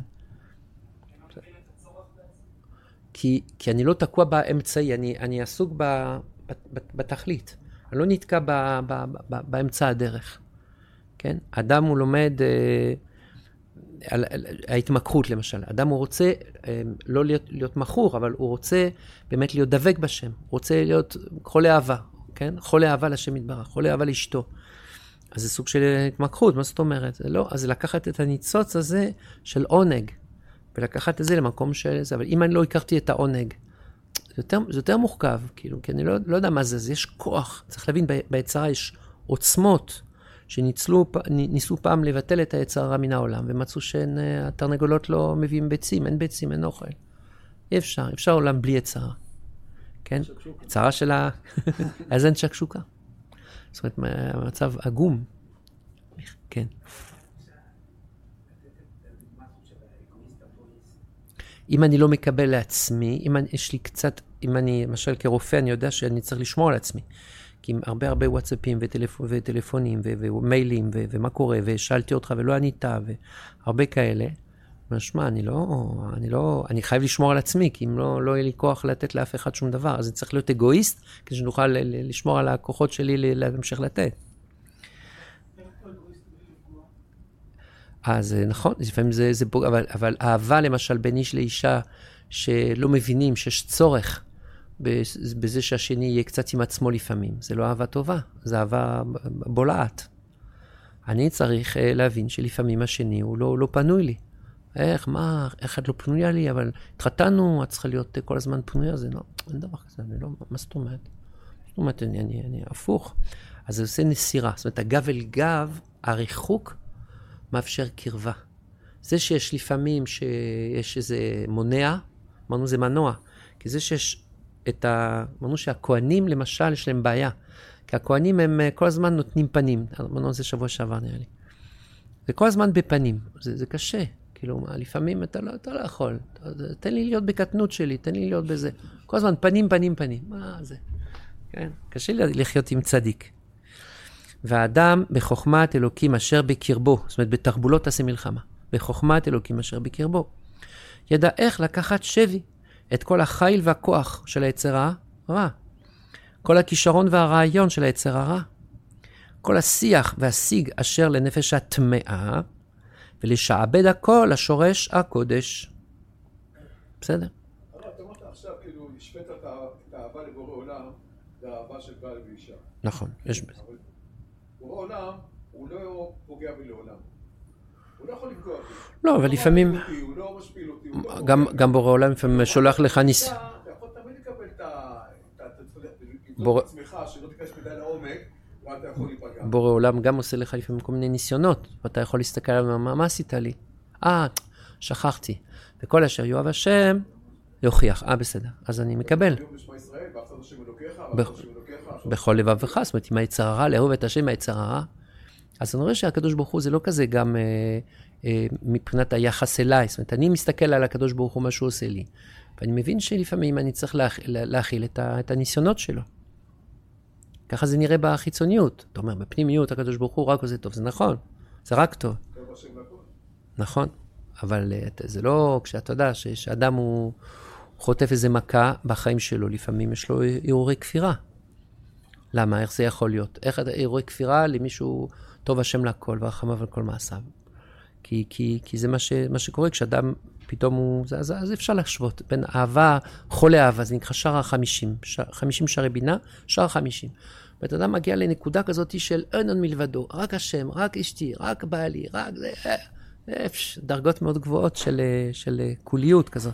כי, כי אני לא תקוע באמצעי, אני, אני עסוק ב, ב, ב, בתכלית. אני לא נתקע ב, ב, ב, באמצע הדרך. כן? אדם הוא לומד... אה, על, על, ההתמכרות למשל. אדם הוא רוצה אה, לא להיות, להיות מכור, אבל הוא רוצה באמת להיות דבק בשם. הוא רוצה להיות חולה אהבה, כן? חולה אהבה לשם יתברך, חולה אהבה לאשתו. אז זה סוג של התמכרות, מה זאת אומרת? זה לא, אז לקחת את הניצוץ הזה של עונג, ולקחת את זה למקום של זה, אבל אם אני לא הכרתי את העונג, זה יותר, זה יותר מורכב, כאילו, כי אני לא, לא יודע מה זה, אז יש כוח. צריך להבין, ביצרה יש עוצמות. שניסו פעם לבטל את היצר הרע מן העולם, ומצאו שהתרנגולות לא מביאים ביצים, אין ביצים, אין אוכל. אי אפשר, אפשר עולם בלי יצרה. כן? יצרה של ה... אז אין שקשוקה. זאת אומרת, המצב עגום. כן. אם אני לא מקבל לעצמי, אם אני, יש לי קצת, אם אני, למשל כרופא, אני יודע שאני צריך לשמור על עצמי. כי עם הרבה הרבה וואטסאפים וטלפ... וטלפונים. ומיילים. ומה קורה, ושאלתי אותך ולא ענית, והרבה כאלה. משמע, אני לא, אני לא, אני חייב לשמור על עצמי, כי אם לא, לא יהיה לי כוח לתת לאף אחד שום דבר, אז אני צריך להיות אגואיסט, כדי שנוכל לשמור על הכוחות שלי להמשך לתת. אז נכון, לפעמים זה, זה אבל, אבל אהבה למשל בין איש לאישה, שלא מבינים שיש צורך בזה שהשני יהיה קצת עם עצמו לפעמים. זה לא אהבה טובה, זה אהבה בולעת. אני צריך uh, להבין שלפעמים השני הוא לא, לא פנוי לי. איך, מה, איך את לא פנויה לי, אבל התחתנו, את צריכה להיות כל הזמן פנויה, זה לא, אין דבר כזה, אני לא, מה זאת אומרת? זאת אומרת, אני, אני, אני הפוך. אז זה עושה נסירה. זאת אומרת, הגב אל גב, הריחוק מאפשר קרבה. זה שיש לפעמים שיש איזה מונע, אמרנו זה מנוע, כי זה שיש את ה... אמרנו שהכוהנים למשל, יש להם בעיה. כי הכוהנים הם אה, כל הזמן נותנים פנים. אמרנו זה שבוע שעבר נראה לי. וכל הזמן בפנים. זה, זה קשה. כאילו, מה, לפעמים אתה לא, אתה לא יכול. תן לי להיות בקטנות שלי, תן לי להיות בזה. כל הזמן פנים, פנים, פנים. מה זה? כן? קשה לי לחיות עם צדיק. והאדם בחוכמת אלוקים אשר בקרבו, זאת אומרת, בתחבולות תעשה מלחמה. בחוכמת אלוקים אשר בקרבו. ידע איך לקחת שבי. את כל החיל והכוח של היצר הרע, כל הכישרון והרעיון של היצר הרע, כל השיח והשיג אשר לנפש הטמאה, ולשעבד הכל לשורש הקודש. בסדר. נכון, יש בזה. בורא עולם, הוא לא פוגע בי לעולם. לא לא, אבל לפעמים... לא לא גם בורא עולם לפעמים שולח לך ניס... אתה יכול תמיד לקבל את עצמך, שלא תיכנס מדי לעומק. בורא עולם גם עושה לך לפעמים כל מיני ניסיונות, ואתה יכול להסתכל עליו, מה עשית לי? אה, שכחתי. וכל אשר יאהב השם, יוכיח. אה, בסדר, אז אני מקבל. בכל לבבך, זאת אומרת, עם היצר הרע, לאהוב את השם מהיצר הרע, אז אני רואה שהקדוש ברוך הוא זה לא כזה גם אה, אה, מבחינת היחס אליי. זאת אומרת, אני מסתכל על הקדוש ברוך הוא, מה שהוא עושה לי, ואני מבין שלפעמים אני צריך להכ... להכיל את, ה... את הניסיונות שלו. ככה זה נראה בחיצוניות. אתה אומר, בפנימיות הקדוש ברוך הוא רק עושה טוב, זה נכון, זה רק טוב. נכון, אבל אה, זה לא, כשאתה יודע שאדם הוא חוטף איזה מכה בחיים שלו, לפעמים יש לו הרהורי כפירה. למה? איך זה יכול להיות? איך הרהורי כפירה למישהו טוב השם לכל ורחמיו על כל מעשיו? כי, כי, כי זה מה, ש, מה שקורה כשאדם פתאום הוא... אז, אז אפשר להשוות בין אהבה, חולה אהבה, זה נקרא שער החמישים, חמישים שערי בינה, שער החמישים. בית אדם מגיע לנקודה כזאת של אין עוד מלבדו, רק השם, רק אשתי, רק בעלי, רק זה, אה, אה, דרגות מאוד גבוהות של, אה, של קוליות כזאת.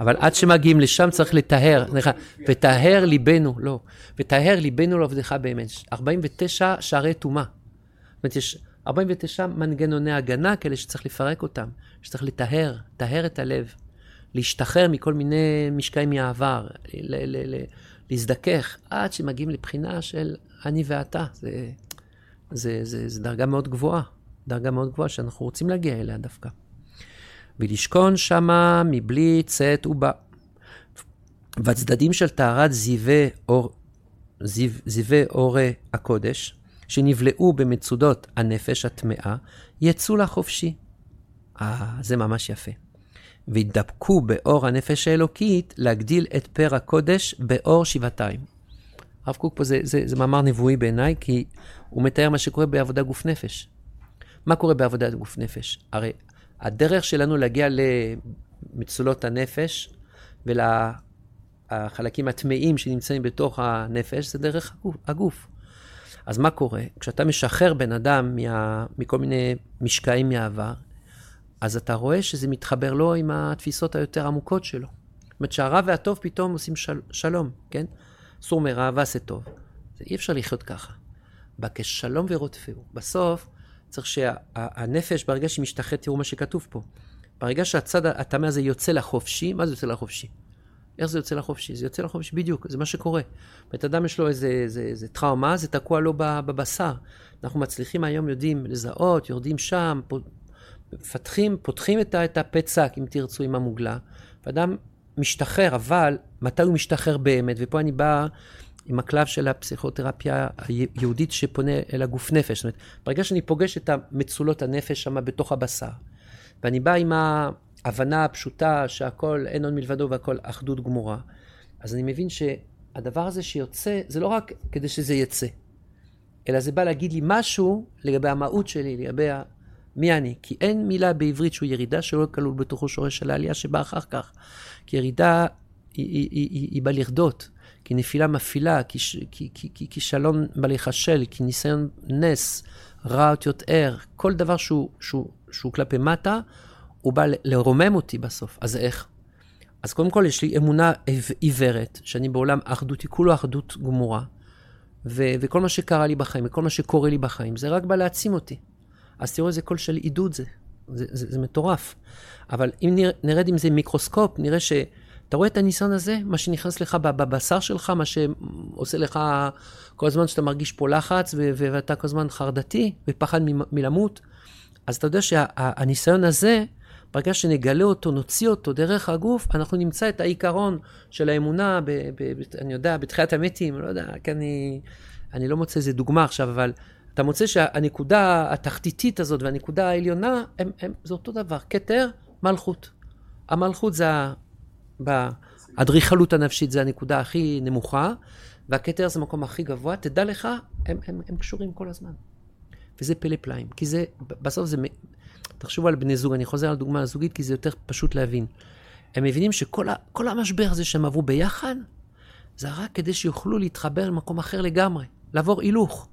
אבל עד שמגיעים לשם צריך לטהר, וטהר ליבנו, לא, וטהר ליבנו לעובדך באמת. 49 שערי טומאה. זאת אומרת, יש 49 מנגנוני הגנה כאלה שצריך לפרק אותם, שצריך לטהר, טהר את הלב, להשתחרר מכל מיני משקעים מהעבר, להזדכך, עד שמגיעים לבחינה של אני ואתה. זה, זה, זה, זה דרגה מאוד גבוהה, דרגה מאוד גבוהה שאנחנו רוצים להגיע אליה דווקא. ולשכון שמה מבלי צאת ובא. והצדדים של טהרת זיווה אור, זיו, אורי הקודש, שנבלעו במצודות הנפש הטמאה, יצאו לחופשי. אה, זה ממש יפה. והתדבקו באור הנפש האלוקית, להגדיל את פר הקודש באור שבעתיים. הרב קוק פה זה, זה, זה מאמר נבואי בעיניי, כי הוא מתאר מה שקורה בעבודה גוף נפש. מה קורה בעבודת גוף נפש? הרי הדרך שלנו להגיע למצולות הנפש ולחלקים הטמאים שנמצאים בתוך הנפש, זה דרך הגוף. אז מה קורה? כשאתה משחרר בן אדם מה, מכל מיני משקעים מהעבר, אז אתה רואה שזה מתחבר לו עם התפיסות היותר עמוקות שלו. זאת אומרת שהרע והטוב פתאום עושים של, שלום, כן? סור מרע ועשה טוב. זה אי אפשר לחיות ככה. בקש שלום ורודפהו. בסוף צריך שהנפש, ברגע שהיא משתחררת, תראו מה שכתוב פה. ברגע שהצד הטמא הזה יוצא לחופשי, מה זה יוצא לחופשי? איך זה יוצא לחופשי? זה יוצא לחופשי בדיוק, זה מה שקורה. בית אדם יש לו איזה, איזה, איזה טראומה, זה תקוע לו בבשר. אנחנו מצליחים היום, יודעים לזהות, יורדים שם, מפתחים, פותחים את, את הפצע, אם תרצו, עם המוגלה, ואדם משתחרר, אבל מתי הוא משתחרר באמת? ופה אני בא עם הקלף של הפסיכותרפיה היהודית שפונה אל הגוף נפש. זאת אומרת, ברגע שאני פוגש את המצולות הנפש שם בתוך הבשר, ואני בא עם ההבנה הפשוטה שהכל אין עוד מלבדו והכל אחדות גמורה, אז אני מבין שהדבר הזה שיוצא, זה לא רק כדי שזה יצא, אלא זה בא להגיד לי משהו לגבי המהות שלי, לגבי מי אני? כי אין מילה בעברית שהוא ירידה שלא כלול בתוכו שורש של העלייה שבא אחר כך. כי ירידה היא, היא, היא, היא, בא לרדות, כי נפילה מפעילה, כי, כי, כי, כי כישלון בא להיכשל, כי ניסיון נס, רע אותיות ער, כל דבר שהוא, שהוא, שהוא כלפי מטה, הוא בא לרומם אותי בסוף. אז איך? אז קודם כל יש לי אמונה עיוורת, שאני בעולם אחדות, היא כולו אחדות גמורה, ו- וכל מה שקרה לי בחיים, וכל מה שקורה לי בחיים, זה רק בא להעצים אותי. אז תראו איזה קול של עידוד זה. זה, זה, זה מטורף. אבל אם נרד, נרד עם זה מיקרוסקופ, נראה שאתה רואה את הניסיון הזה, מה שנכנס לך בבשר שלך, מה שעושה לך כל הזמן שאתה מרגיש פה לחץ, ו- ואתה כל הזמן חרדתי, ופחד מ- מלמות. אז אתה יודע שהניסיון שה- הזה, ברגע שנגלה אותו, נוציא אותו דרך הגוף, אנחנו נמצא את העיקרון של האמונה, ב, ב, ב, אני יודע, בתחיית המתים, לא יודע, כי אני, אני לא מוצא איזה דוגמה עכשיו, אבל אתה מוצא שהנקודה התחתיתית הזאת והנקודה העליונה, הם, הם, זה אותו דבר, כתר, מלכות. המלכות זה, האדריכלות הנפשית זה הנקודה הכי נמוכה, והכתר זה המקום הכי גבוה, תדע לך, הם, הם, הם קשורים כל הזמן. וזה פלא פלאים, כי זה, בסוף זה, תחשבו על בני זוג, אני חוזר על דוגמה הזוגית, כי זה יותר פשוט להבין. הם מבינים שכל ה, המשבר הזה שהם עברו ביחד, זה רק כדי שיוכלו להתחבר למקום אחר לגמרי, לעבור הילוך.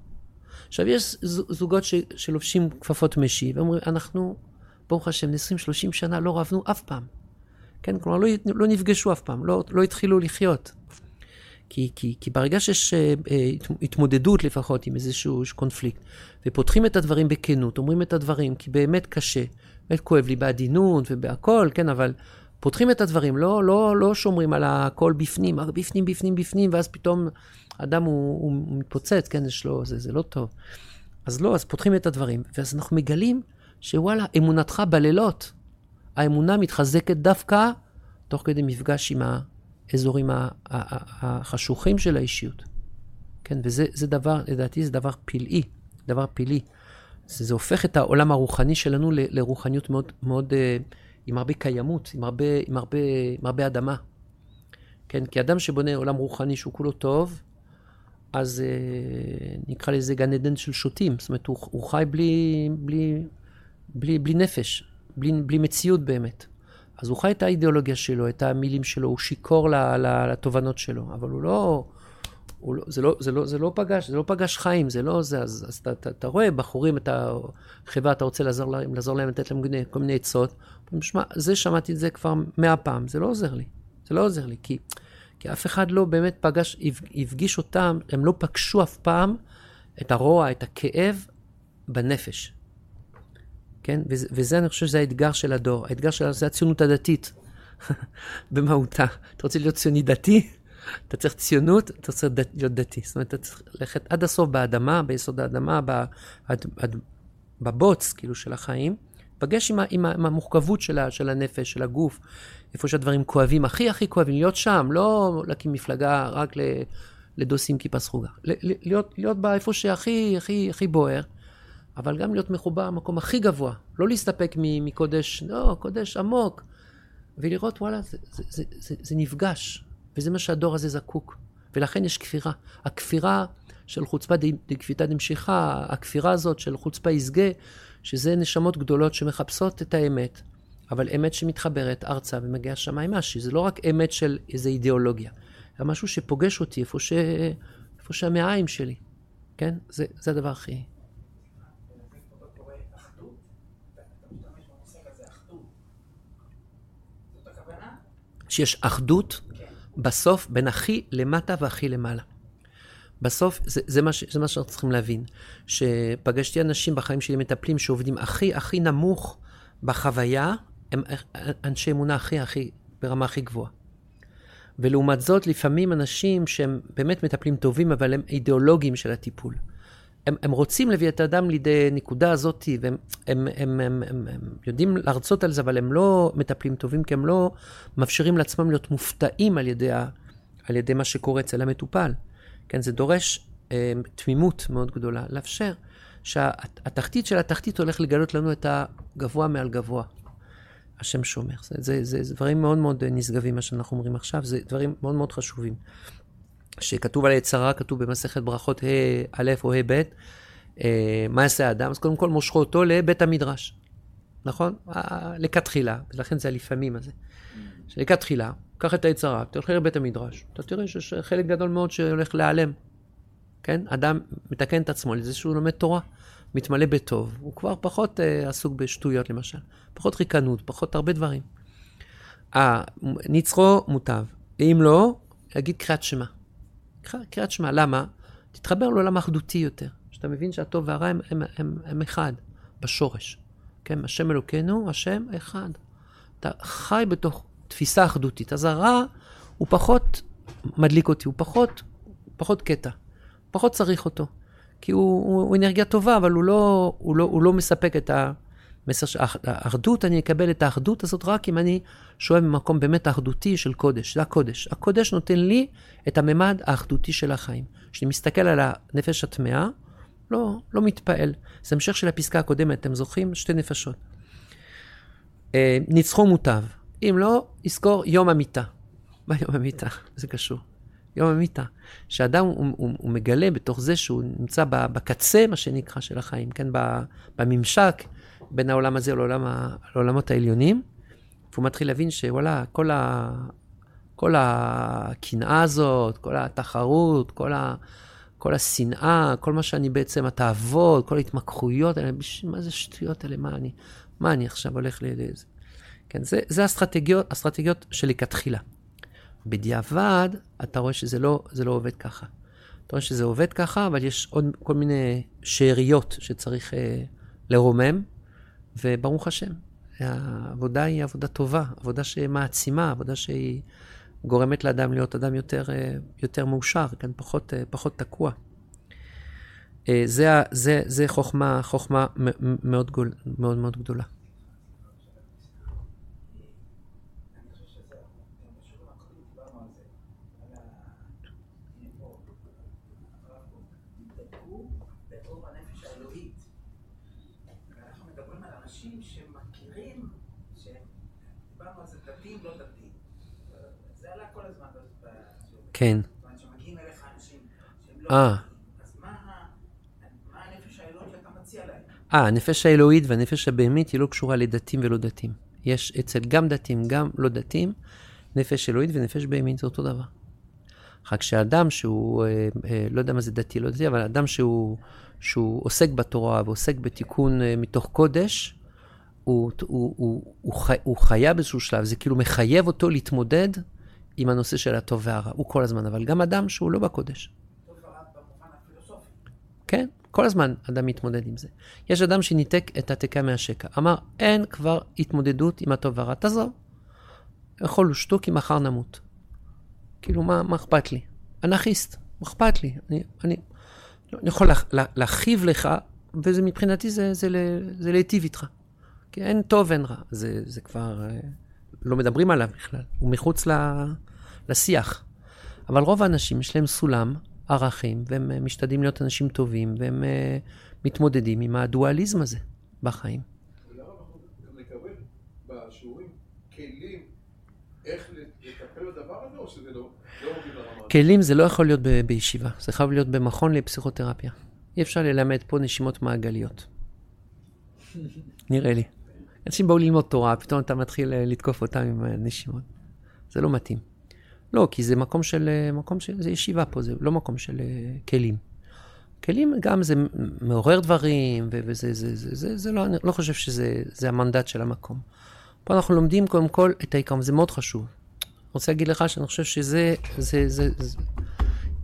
עכשיו, יש זוגות ש, שלובשים כפפות משי, ואומרים, אנחנו, ברוך השם, 20-30 שנה לא רבנו אף פעם. כן, כלומר, לא, לא נפגשו אף פעם, לא, לא התחילו לחיות. כי, כי, כי ברגע שיש אה, אה התמודדות לפחות עם איזשהו קונפליקט, ופותחים את הדברים בכנות, אומרים את הדברים, כי באמת קשה, באמת כואב לי בעדינות ובהכל, כן, אבל פותחים את הדברים, לא, לא, לא שומרים על הכל בפנים, בפנים, בפנים, בפנים, ואז פתאום אדם הוא, הוא מתפוצץ, כן, יש לו, זה, זה לא טוב. אז לא, אז פותחים את הדברים, ואז אנחנו מגלים שוואלה, אמונתך בלילות, האמונה מתחזקת דווקא תוך כדי מפגש עם האזורים החשוכים של האישיות. כן, וזה זה דבר, לדעתי זה דבר פלאי, דבר פלאי. זה, זה הופך את העולם הרוחני שלנו ל- לרוחניות מאוד, מאוד, אה, עם הרבה קיימות, עם הרבה, עם הרבה, עם הרבה אדמה. כן, כי אדם שבונה עולם רוחני שהוא כולו טוב, אז אה, נקרא לזה גן עדן של שוטים. זאת אומרת, הוא, הוא חי בלי, בלי, בלי, בלי נפש, בלי, בלי מציאות באמת. אז הוא חי את האידיאולוגיה שלו, את המילים שלו, הוא שיכור לתובנות שלו, אבל הוא לא... לא, זה, לא, זה, לא, זה לא פגש, זה לא פגש חיים, זה לא זה, אז, אז אתה, אתה, אתה רואה בחורים, אתה, חברה, אתה רוצה לעזור להם, לעזור להם, לתת להם כל- מיני עצות, שמע, זה שמעתי את זה כבר מאה פעם, זה לא עוזר לי, זה לא עוזר לי, כי, כי אף אחד לא באמת פגש, הפ- הפגיש אותם, הם לא פגשו אף פעם את הרוע, את הכאב בנפש. כן? וזה, וזה, אני חושב שזה האתגר של הדור. האתגר של זה הציונות הדתית, במהותה. אתה רוצה להיות ציוני דתי? אתה צריך ציונות, אתה צריך דת, להיות דתי. זאת אומרת, אתה צריך ללכת עד הסוף באדמה, ביסוד האדמה, ב, עד, בבוץ, כאילו, של החיים. פגש עם, עם, עם המורכבות של, ה, של הנפש, של הגוף, איפה שהדברים כואבים, הכי הכי כואבים, להיות שם, לא להקים מפלגה רק ל, לדוסים כיפה סרוגה. להיות, להיות בה איפה שהכי הכי, הכי בוער. אבל גם להיות מחובר במקום הכי גבוה, לא להסתפק מקודש, לא, קודש עמוק, ולראות, וואלה, זה, זה, זה, זה, זה נפגש, וזה מה שהדור הזה זקוק. ולכן יש כפירה. הכפירה של חוצפה דקפיתא דמשיחא, הכפירה הזאת של חוצפה ישגה, שזה נשמות גדולות שמחפשות את האמת, אבל אמת שמתחברת ארצה ומגיעה שמיימה, שזה לא רק אמת של איזו אידיאולוגיה, אלא משהו שפוגש אותי איפה, ש... איפה שהמעיים שלי, כן? זה, זה הדבר הכי... שיש אחדות בסוף בין הכי למטה והכי למעלה. בסוף, זה, זה, מה, זה מה שאנחנו צריכים להבין. שפגשתי אנשים בחיים שלי, מטפלים שעובדים הכי הכי נמוך בחוויה, הם אנשי אמונה הכי הכי, ברמה הכי גבוהה. ולעומת זאת, לפעמים אנשים שהם באמת מטפלים טובים, אבל הם אידיאולוגים של הטיפול. הם, הם רוצים להביא את האדם לידי נקודה הזאת, והם הם, הם, הם, הם, הם יודעים להרצות על זה, אבל הם לא מטפלים טובים, כי הם לא מאפשרים לעצמם להיות מופתעים על ידי, ה, על ידי מה שקורה אצל המטופל. כן, זה דורש אה, תמימות מאוד גדולה, לאפשר שהתחתית של התחתית הולך לגלות לנו את הגבוה מעל גבוה. השם שומר. זה, זה, זה, זה דברים מאוד מאוד נשגבים, מה שאנחנו אומרים עכשיו, זה דברים מאוד מאוד חשובים. שכתוב על היצרה, כתוב במסכת ברכות ה' א' או ה' ב', אה, מה יעשה האדם? אז קודם כל מושכו אותו לבית המדרש, נכון? אה, לכתחילה, ולכן זה הלפעמים הזה. שלכתחילה, קח את היצרה, תלך לבית המדרש, אתה תראה שיש חלק גדול מאוד שהולך להיעלם. כן? אדם מתקן את עצמו לזה שהוא לומד תורה, מתמלא בטוב, הוא כבר פחות אה, עסוק בשטויות למשל, פחות ריקנות, פחות הרבה דברים. אה, נצחו מוטב, אם לא, יגיד קריאת שמע. קריאת שמע, למה? תתחבר לעולם האחדותי יותר, שאתה מבין שהטוב והרע הם, הם, הם, הם אחד, בשורש. כן, השם אלוקינו, השם אחד. אתה חי בתוך תפיסה אחדותית. אז הרע הוא פחות מדליק אותי, הוא פחות, פחות קטע. פחות צריך אותו. כי הוא, הוא, הוא אנרגיה טובה, אבל הוא לא, הוא לא, הוא לא מספק את המסר של האחדות. אני אקבל את האחדות הזאת רק אם אני שואב ממקום באמת אחדותי של קודש. זה הקודש. הקודש נותן לי את הממד האחדותי של החיים. כשאני מסתכל על הנפש הטמאה, לא, לא מתפעל. זה המשך של הפסקה הקודמת, אתם זוכרים? שתי נפשות. אה, ניצחו מוטב. אם לא, יזכור יום המיטה. מה יום המיטה? זה קשור. יום המיטה. שאדם הוא, הוא, הוא מגלה בתוך זה שהוא נמצא בקצה, מה שנקרא, של החיים, כן? בממשק בין העולם הזה לעולם ה, לעולמות העליונים, והוא מתחיל להבין שוואלה, כל, ה, כל הקנאה הזאת, כל התחרות, כל, ה, כל השנאה, כל מה שאני בעצם, התאוות, כל ההתמקחויות האלה, מה זה שטויות האלה? מה אני, מה אני עכשיו הולך לזה? כן, זה, זה האסטרטגיות, האסטרטגיות שלכתחילה. בדיעבד, אתה רואה שזה לא, לא עובד ככה. אתה רואה שזה עובד ככה, אבל יש עוד כל מיני שאריות שצריך אה, לרומם, וברוך השם, העבודה היא עבודה טובה, עבודה שמעצימה, עבודה שהיא גורמת לאדם להיות אדם יותר, אה, יותר מאושר, כן, פחות, אה, פחות תקוע. אה, זה, זה, זה חוכמה, חוכמה מאוד, מאוד מאוד גדולה. אני חושב שזה, גם בשיעורים הקודמים דיברנו על זה, על ה... הנה פה, הרב קוק, נדבקו באור הנפש האלוהית. ואנחנו מדברים על אנשים שמכירים, שדיברנו על זה דתיים, לא דתיים. זה עלה כל הזמן בשיעורים. כן. זאת אומרת שמגיעים אליך אנשים שהם לא אה. דתיים. אז מה ה- מה הנפש האלוהית שאתה מציע להם? אה, הנפש האלוהית והנפש הבהמית היא לא קשורה לדתיים ולא דתיים. יש אצל גם דתיים, גם לא דתיים, נפש אלוהית ונפש בהמית זה אותו דבר. רק שאדם שהוא, אה, אה, לא יודע מה זה דתי, לא דתי, אבל אדם שהוא, שהוא עוסק בתורה ועוסק בתיקון אה, מתוך קודש, הוא, הוא, הוא, הוא, חי, הוא חייב באיזשהו שלב, זה כאילו מחייב אותו להתמודד עם הנושא של הטוב והרע, הוא כל הזמן, אבל גם אדם שהוא לא בקודש. כן, כל הזמן אדם מתמודד עם זה. יש אדם שניתק את התקה מהשקע. אמר, אין כבר התמודדות עם הטוב והרע, תעזוב. יכול לשתוק כי מחר נמות. כאילו, מה, מה אכפת לי? אנרכיסט, מה אכפת לי? אני, אני, אני יכול לה, לה, להכאיב לך, וזה מבחינתי זה, זה, ל- זה להיטיב איתך. כי אין טוב, אין רע. זה, זה כבר, אה, לא מדברים עליו בכלל. הוא מחוץ ל, לשיח. אבל רוב האנשים יש להם סולם ערכים, והם אה, משתדלים להיות אנשים טובים, והם אה, מתמודדים עם הדואליזם הזה בחיים. כלים זה לא יכול להיות ב- בישיבה, זה חייב להיות במכון לפסיכותרפיה. אי אפשר ללמד פה נשימות מעגליות. נראה לי. אנשים באו ללמוד תורה, פתאום אתה מתחיל אה, לתקוף אותם עם נשימות. זה לא מתאים. לא, כי זה מקום של, אה, מקום של, זה ישיבה פה, זה לא מקום של אה, כלים. כלים גם זה מעורר דברים, וזה, זה, זה, זה, זה לא, אני לא חושב שזה זה המנדט של המקום. פה אנחנו לומדים קודם כל את העיקרון, זה מאוד חשוב. אני רוצה להגיד לך שאני חושב שזה זה, זה, זה,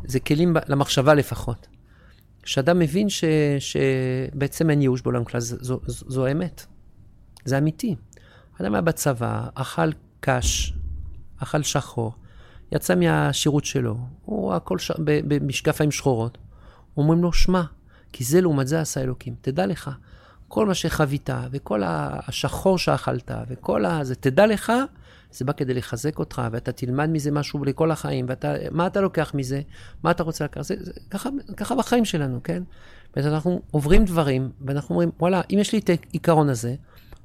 זה כלים ב- למחשבה לפחות. כשאדם מבין ש, שבעצם אין ייאוש בעולם כלל, זו, זו, זו האמת. זה אמיתי. אדם היה בצבא, אכל קש, אכל שחור, יצא מהשירות שלו, הוא הכל ש... במשקפיים שחורות. אומרים לו, שמע, כי זה לעומת זה עשה אלוקים. תדע לך, כל מה שחווית, וכל השחור שאכלת, וכל ה... זה, תדע לך, זה בא כדי לחזק אותך, ואתה תלמד מזה משהו לכל החיים, ואתה, מה אתה לוקח מזה? מה אתה רוצה לקחת? זה, זה, ככה, ככה בחיים שלנו, כן? ואז אנחנו עוברים דברים, ואנחנו אומרים, וואלה, אם יש לי את העיקרון הזה,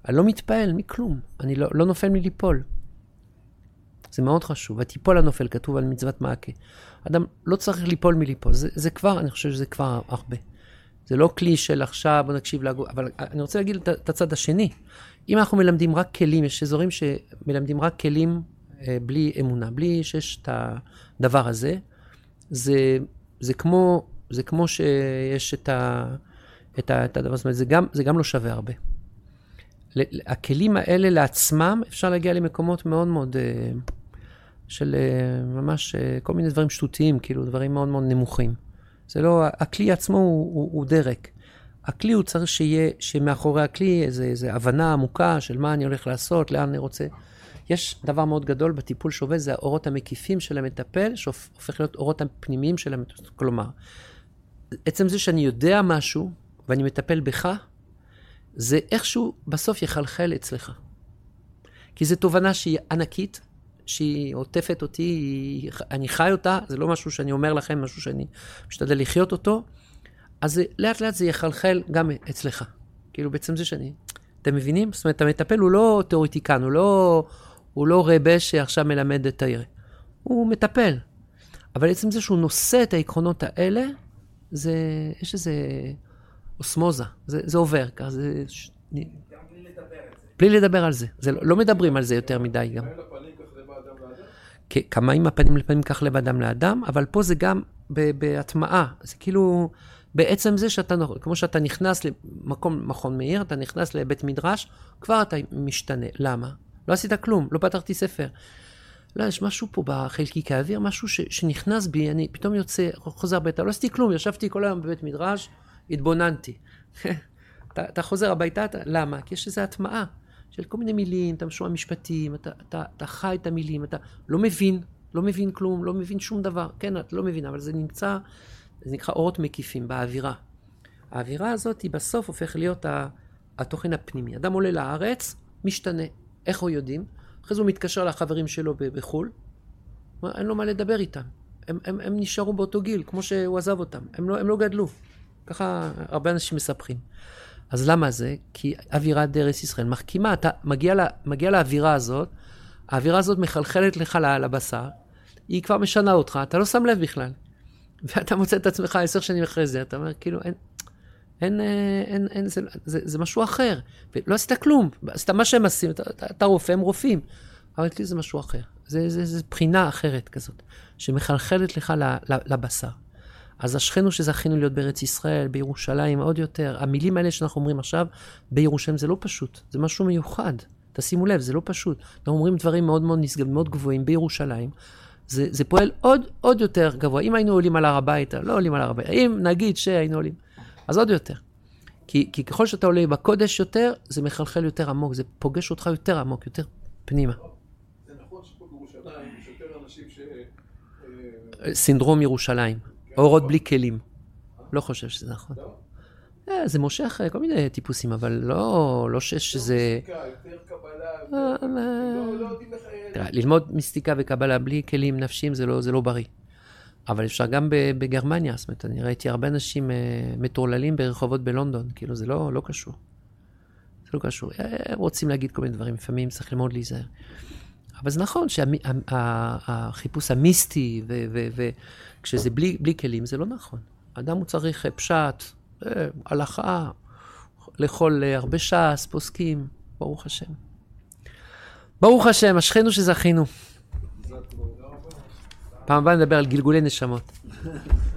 אני לא מתפעל מכלום, אני לא, לא נופל מליפול. זה מאוד חשוב. ותיפול הנופל, כתוב על מצוות מעקה. אדם לא צריך ליפול מליפול, זה, זה כבר, אני חושב שזה כבר הרבה. זה לא כלי של עכשיו, בוא נקשיב לגו, אבל אני רוצה להגיד את- הצד השני. אם אנחנו מלמדים רק כלים, יש אזורים שמלמדים רק כלים אה, בלי אמונה, בלי שיש את הדבר הזה, זה, זה, כמו, זה כמו שיש את, ה, את, ה, את הדבר, אומרת, זה גם, זה גם לא שווה הרבה. הכלים האלה לעצמם, אפשר להגיע למקומות מאוד מאוד אה, של אה, ממש אה, כל מיני דברים שטותיים, כאילו דברים מאוד מאוד נמוכים. זה לא, הכלי עצמו הוא, הוא, הוא דרק. הכלי הוא צריך שיהיה, שמאחורי הכלי איזו איזה הבנה עמוקה של מה אני הולך לעשות, לאן אני רוצה. יש דבר מאוד גדול בטיפול שעובד, זה האורות המקיפים של המטפל, שהופך להיות אורות הפנימיים של המטפל. כלומר, עצם זה שאני יודע משהו ואני מטפל בך, זה איכשהו בסוף יחלחל אצלך. כי זו תובנה שהיא ענקית, שהיא עוטפת אותי, היא, אני חי אותה, זה לא משהו שאני אומר לכם, משהו שאני משתדל לחיות אותו, אז לאט לאט זה יחלחל גם אצלך. כאילו בעצם זה שאני... אתם מבינים? זאת אומרת, המטפל הוא לא תיאורטיקן, הוא לא, הוא לא רבה שעכשיו מלמד את העיר. הוא מטפל. אבל עצם זה שהוא נושא את העקרונות האלה, זה, יש איזה אוסמוזה, זה, זה עובר, ככה, זה... גם בלי לדבר את זה. בלי לדבר על זה. זה לא, לא מדברים על זה יותר מדי גם. אין לפנים כך לבא אדם לאדם? כ- כמה עם הפנים לפנים כך לב אדם לאדם, אבל פה זה גם בהטמעה. זה כאילו, בעצם זה שאתה, כמו שאתה נכנס למקום, מכון מאיר, אתה נכנס לבית מדרש, כבר אתה משתנה. למה? לא עשית כלום, לא פתחתי ספר. לא, יש משהו פה בחלקיקי האוויר, משהו ש, שנכנס בי, אני פתאום יוצא, חוזר הביתה, לא עשיתי כלום, ישבתי כל היום בבית מדרש, התבוננתי. אתה, אתה חוזר הביתה, אתה, למה? כי יש איזו הטמעה של כל מיני מילים, אתה שומע משפטים, אתה, אתה, אתה חי את המילים, אתה לא מבין, לא מבין כלום, לא מבין שום דבר. כן, אתה לא מבין, אבל זה נמצא, זה נקרא אורות מקיפים באווירה. האווירה הזאת היא בסוף הופך להיות התוכן הפנימי. אדם עולה לארץ, משתנה. איך הוא יודעים? אחרי זה הוא מתקשר לחברים שלו בחו"ל, אין לו מה לדבר איתם. הם, הם, הם נשארו באותו גיל, כמו שהוא עזב אותם. הם לא, הם לא גדלו. ככה הרבה אנשים מספרים. אז למה זה? כי אווירת ארץ ישראל מחכימה, אתה מגיע, לה, מגיע לאווירה הזאת, האווירה הזאת מחלחלת לך לבשר, היא כבר משנה אותך, אתה לא שם לב בכלל. ואתה מוצא את עצמך עשר שנים אחרי זה, אתה אומר, כאילו, אין, אין, אה, אין, אין זה, זה, זה משהו אחר. ולא עשית כלום, עשית מה שהם עושים, אתה, אתה, אתה רופא, הם רופאים. אבל אצלי זה משהו אחר. זה, זה, זה בחינה אחרת כזאת, שמחלחלת לך לבשר. אז אשרינו שזכינו להיות בארץ ישראל, בירושלים עוד יותר. המילים האלה שאנחנו אומרים עכשיו, בירושלים זה לא פשוט, זה משהו מיוחד. תשימו לב, זה לא פשוט. אנחנו אומרים דברים מאוד מאוד נשגבים, מאוד גבוהים בירושלים. זה, זה פועל עוד, עוד יותר גבוה. אם היינו עולים על הר הבית, לא עולים על הר הבית, אם נגיד שהיינו עולים, אז עוד יותר. כי, כי ככל שאתה עולה בקודש יותר, זה מחלחל יותר עמוק, זה פוגש אותך יותר עמוק, יותר פנימה. זה נכון שפה בירושלים יש יותר אנשים ש... אה, סינדרום ירושלים, אורות בלי כלים. לא חושב שזה נכון. אה, זה מושך אה, כל מיני טיפוסים, אבל לא, לא שזה... ללמוד מיסטיקה וקבלה בלי כלים נפשיים זה לא, לא בריא. אבל אפשר גם בגרמניה, זאת אומרת, אני ראיתי הרבה אנשים אה, מטורללים ברחובות בלונדון, כאילו זה לא, לא קשור. זה לא קשור. הם רוצים להגיד כל מיני דברים, לפעמים צריך ללמוד להיזהר. אבל זה נכון שהחיפוש המיסטי, וכשזה בלי, בלי כלים, זה לא נכון. אדם הוא צריך אה, פשט, אה, הלכה, לאכול אה, הרבה ש"ס, פוסקים, ברוך השם. ברוך השם, אשרינו שזכינו. פעם הבאה נדבר על גלגולי נשמות.